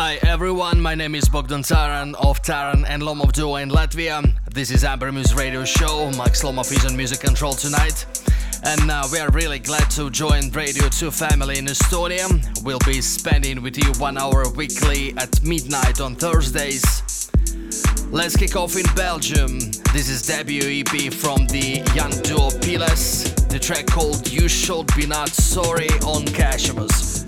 Hi everyone, my name is Bogdan Taran of Taran and Lomov Duo in Latvia. This is Amber Muse Radio Show. Max Lomov is on music control tonight. And uh, we are really glad to join Radio 2 family in Estonia. We'll be spending with you one hour weekly at midnight on Thursdays. Let's kick off in Belgium. This is debut EP from the young duo Piles. The track called You Should Be Not Sorry on Cashimus.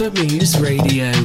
Amber Muse Radio.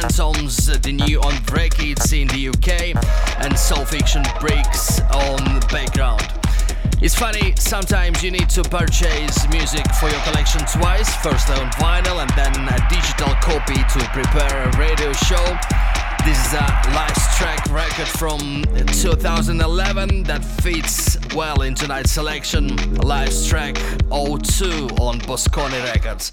Phantoms, uh, the new on Break it's in the UK, and Soul Fiction Breaks on the Background. It's funny, sometimes you need to purchase music for your collection twice, first on vinyl and then a digital copy to prepare a radio show. This is a live track record from 2011 that fits well in tonight's selection. Live track 02 on Bosconi Records.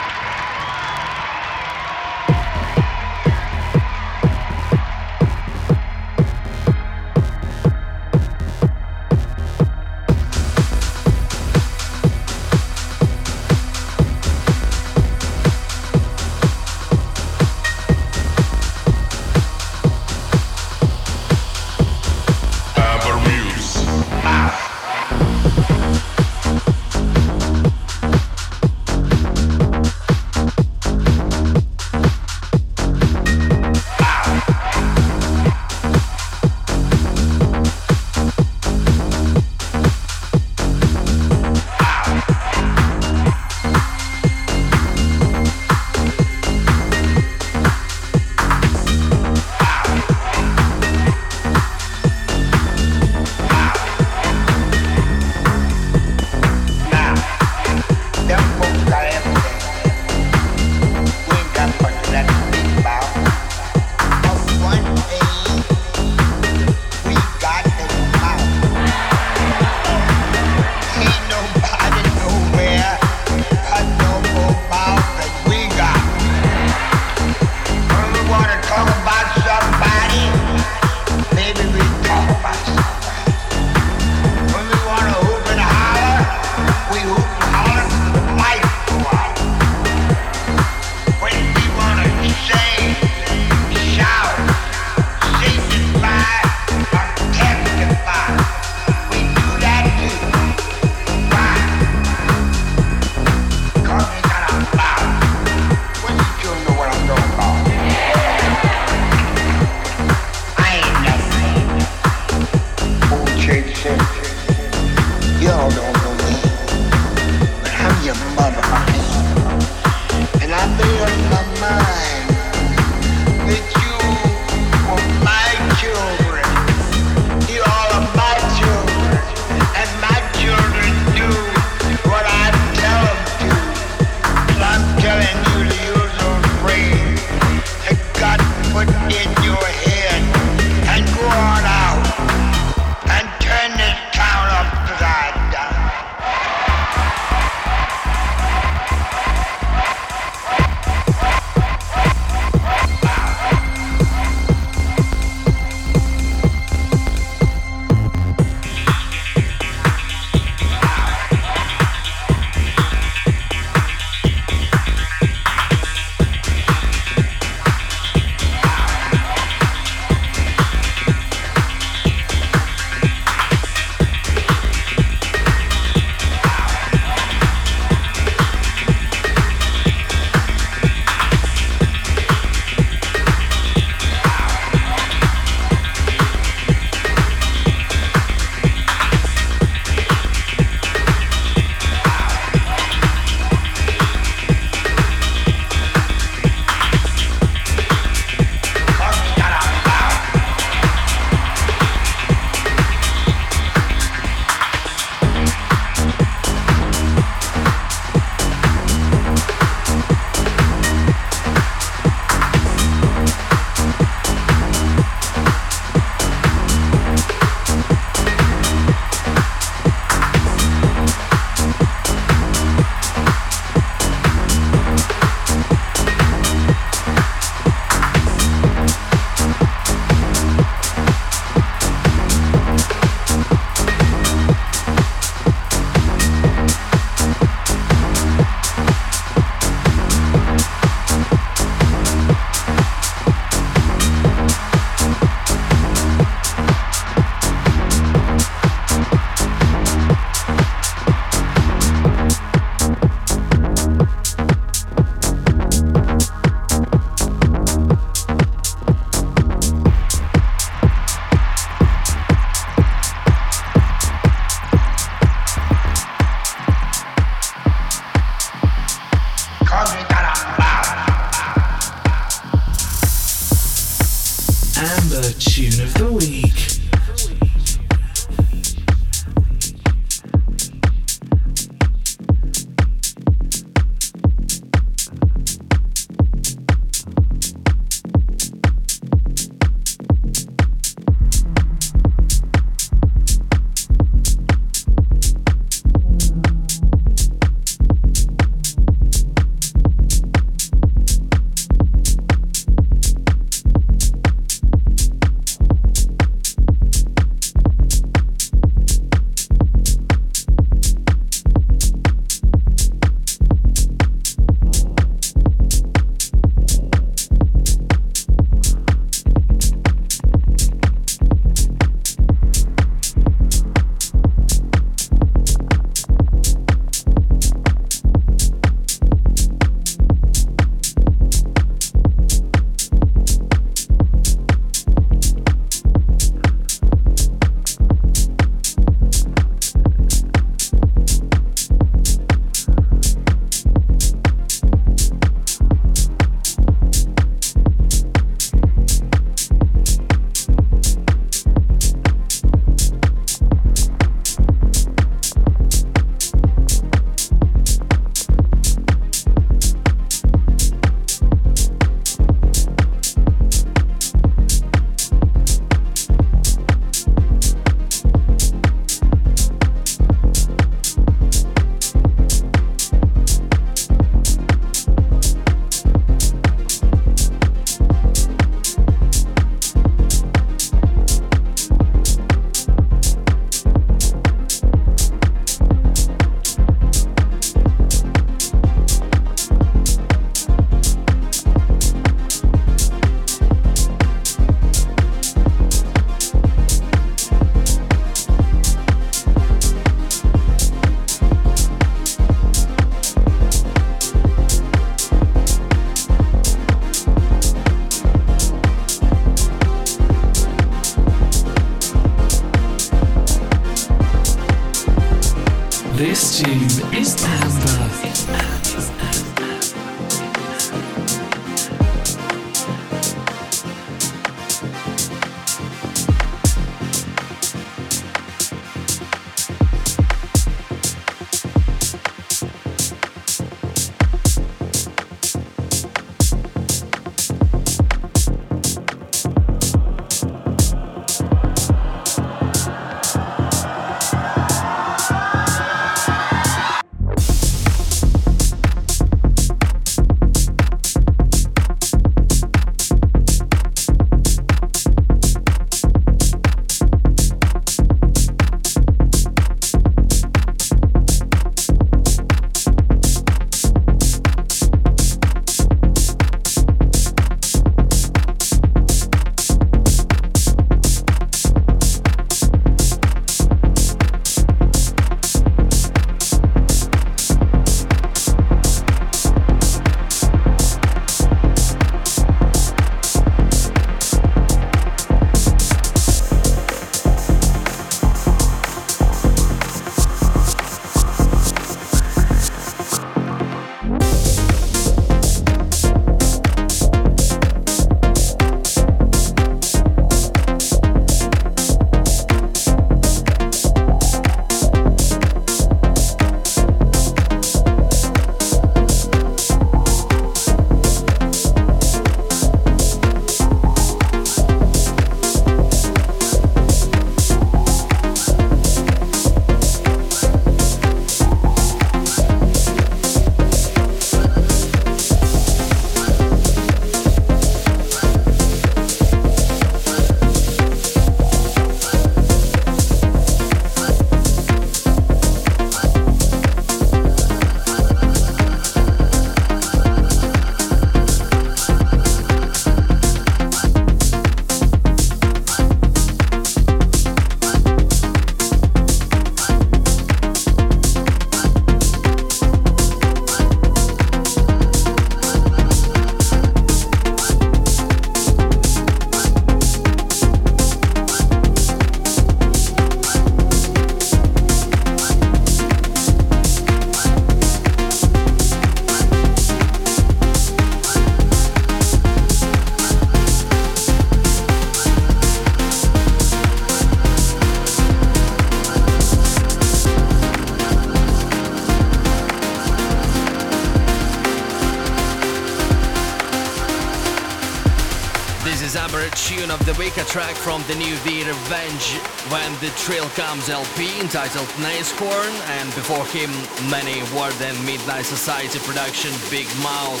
track from the new The Revenge When the Thrill Comes LP entitled Nice Corn and before him many War Than Midnight Society production Big Mouth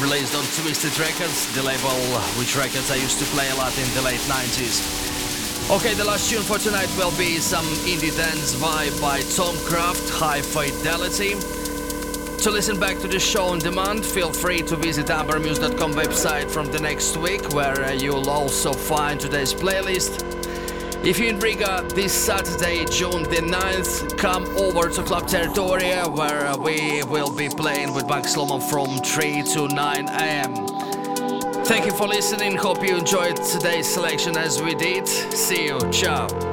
released on Twisted Records, the label which records I used to play a lot in the late 90s. Okay, the last tune for tonight will be some indie dance vibe by Tom Craft, High Fidelity. To listen back to the show on demand, feel free to visit ambermuse.com website from the next week, where uh, you'll also find today's playlist. If you're in Riga this Saturday, June the 9th, come over to Club Territoria, where uh, we will be playing with Max from 3 to 9 am. Thank you for listening. Hope you enjoyed today's selection as we did. See you. Ciao.